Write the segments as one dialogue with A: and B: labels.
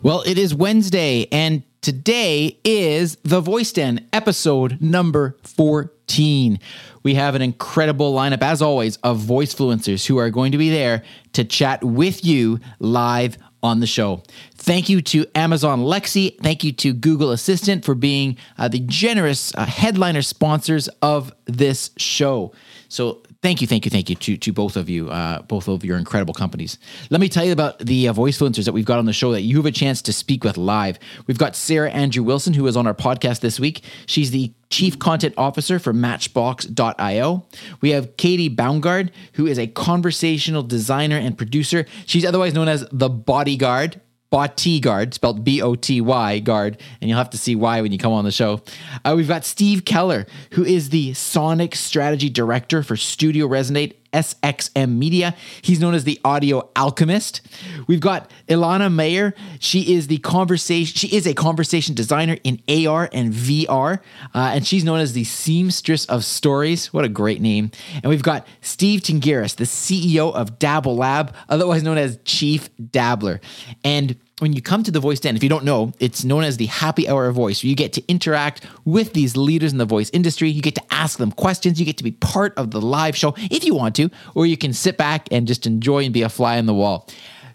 A: Well, it is Wednesday, and today is the Voice Den episode number 14. We have an incredible lineup, as always, of voice fluencers who are going to be there to chat with you live on the show. Thank you to Amazon Lexi. Thank you to Google Assistant for being uh, the generous uh, headliner sponsors of this show. So thank you, thank you, thank you to, to both of you, uh, both of your incredible companies. Let me tell you about the uh, voice influencers that we've got on the show that you have a chance to speak with live. We've got Sarah Andrew Wilson, who is on our podcast this week. She's the Chief Content Officer for Matchbox.io. We have Katie Baumgard, who is a conversational designer and producer. She's otherwise known as the Bodyguard Botyguard, spelled B O T Y guard, and you'll have to see why when you come on the show. Uh, we've got Steve Keller, who is the Sonic Strategy Director for Studio Resonate SXM Media. He's known as the Audio Alchemist. We've got Ilana Mayer. She is the conversation. She is a conversation designer in AR and VR, uh, and she's known as the Seamstress of Stories. What a great name! And we've got Steve Tingiris, the CEO of Dabble Lab, otherwise known as Chief Dabbler, and when you come to the voice den, if you don't know, it's known as the happy hour of voice. You get to interact with these leaders in the voice industry. You get to ask them questions. You get to be part of the live show if you want to, or you can sit back and just enjoy and be a fly on the wall.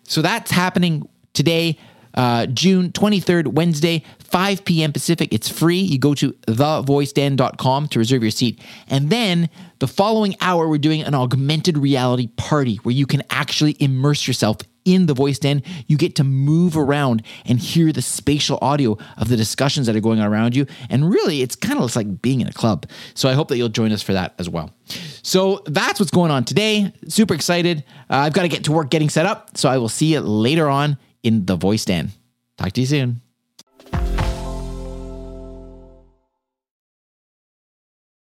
A: So that's happening today, uh, June 23rd, Wednesday, 5 p.m. Pacific. It's free. You go to thevoiceden.com to reserve your seat. And then the following hour, we're doing an augmented reality party where you can actually immerse yourself in the voice den. You get to move around and hear the spatial audio of the discussions that are going on around you. And really, it's kind of like being in a club. So I hope that you'll join us for that as well. So that's what's going on today. Super excited. Uh, I've got to get to work getting set up. So I will see you later on in the voice den. Talk to you soon.